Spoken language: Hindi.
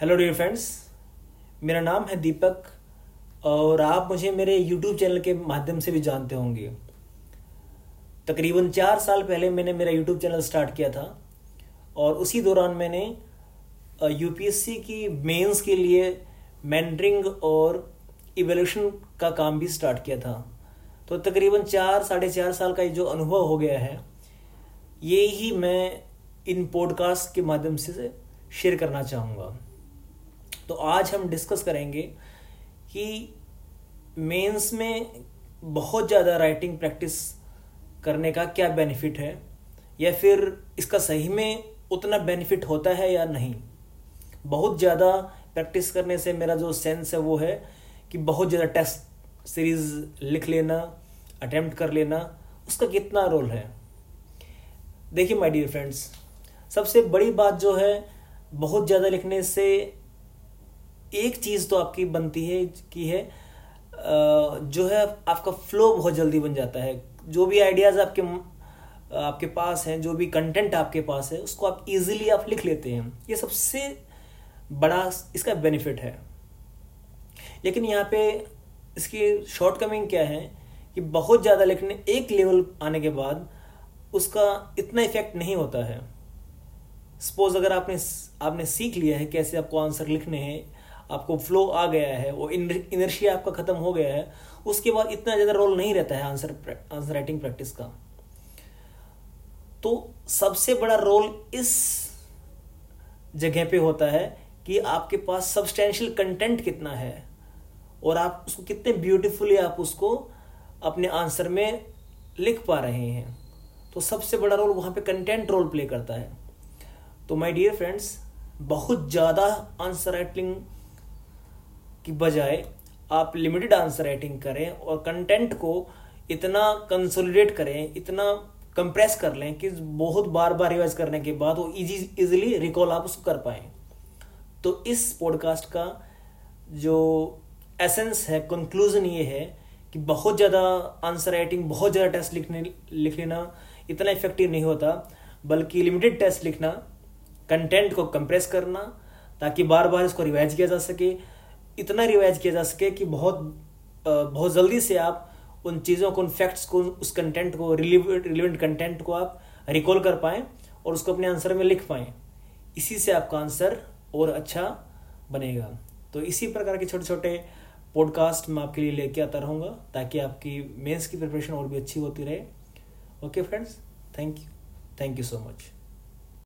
हेलो डियर फ्रेंड्स मेरा नाम है दीपक और आप मुझे मेरे यूट्यूब चैनल के माध्यम से भी जानते होंगे। तकरीबन चार साल पहले मैंने मेरा यूट्यूब चैनल स्टार्ट किया था और उसी दौरान मैंने यूपीएससी की मेंस के लिए मेंटरिंग और इवेल्यूशन का काम भी स्टार्ट किया था। तो तकरीबन चार, साढ़े चार साल का जो अनुभव हो गया है, ये ही मैं इन पॉडकास्ट के माध्यम से शेयर करना चाहूँगा। तो आज हम डिस्कस करेंगे कि मेंस में बहुत ज़्यादा राइटिंग प्रैक्टिस करने का क्या बेनिफिट है, या फिर इसका सही में उतना बेनिफिट होता है या नहीं। बहुत ज़्यादा प्रैक्टिस करने से मेरा जो सेंस है वो है कि बहुत ज़्यादा टेस्ट सीरीज़ लिख लेना अटेम्प्ट कर लेना, उसका कितना रोल है। देखिए माय डियर फ्रेंड्स सबसे बड़ी बात जो है, बहुत ज़्यादा लिखने से एक चीज़ तो आपकी बनती है कि है जो है आपका फ्लो बहुत जल्दी बन जाता है। जो भी आइडियाज़ आपके आपके पास हैं, जो भी कंटेंट आपके पास है, उसको आप इजीली आप लिख लेते हैं। ये सबसे बड़ा इसका बेनिफिट है। लेकिन यहाँ पे इसकी शॉर्टकमिंग क्या है कि बहुत ज़्यादा लिखने, एक लेवल आने के बाद उसका इतना इफ़ेक्ट नहीं होता है। सपोज़ अगर आपने आपने सीख लिया है कैसे आपको आंसर लिखने हैं आपको फ्लो आ गया है, वो इनर्शिया आपका खत्म हो गया है, उसके बाद इतना ज़्यादा रोल नहीं रहता है आंसर आंसर राइटिंग प्रैक्टिस का। तो सबसे बड़ा रोल इस जगह पे होता है कि आपके पास सब्सटेंशियल कंटेंट कितना है, और आप उसको कितने ब्यूटीफुली आप उसको अपने आंसर में लिख पा रहे हैं। तो सबसे बड़ा रोल वहाँ पे कंटेंट रोल प्ले करता है। तो माय डियर फ्रेंड्स बहुत ज़्यादा आंसर राइटिंग की बजाय आप लिमिटेड आंसर राइटिंग करें और कंटेंट को इतना कंसोलिडेट करें, इतना कंप्रेस कर लें कि बहुत बार बार रिवाइज करने के बाद वो इजी इजीली रिकॉल आप उसको कर पाए। तो इस पॉडकास्ट का जो एसेंस है कंक्लूजन ये है कि बहुत ज़्यादा आंसर राइटिंग बहुत ज़्यादा टेस्ट लिखने लिख लेना इतना इफ़ेक्टिव नहीं होता, बल्कि लिमिटेड टेस्ट लिखना कंटेंट को कंप्रेस करना, ताकि बार बार इसको रिवाइज किया जा सके। इतना रिवाइज किया जा सके कि बहुत बहुत जल्दी से आप उन चीज़ों को, उन फैक्ट्स को, उस कंटेंट को रिलेवेंट कंटेंट को आप रिकॉल कर पाएँ और उसको अपने आंसर में लिख पाएँ। इसी से आपका आंसर और अच्छा बनेगा। तो इसी प्रकार के छोटे छोटे पॉडकास्ट मैं आपके लिए लेके आता रहूँगा ताकि आपकी मेंस की प्रिपरेशन और भी अच्छी होती रहे। Okay friends thank you thank you so much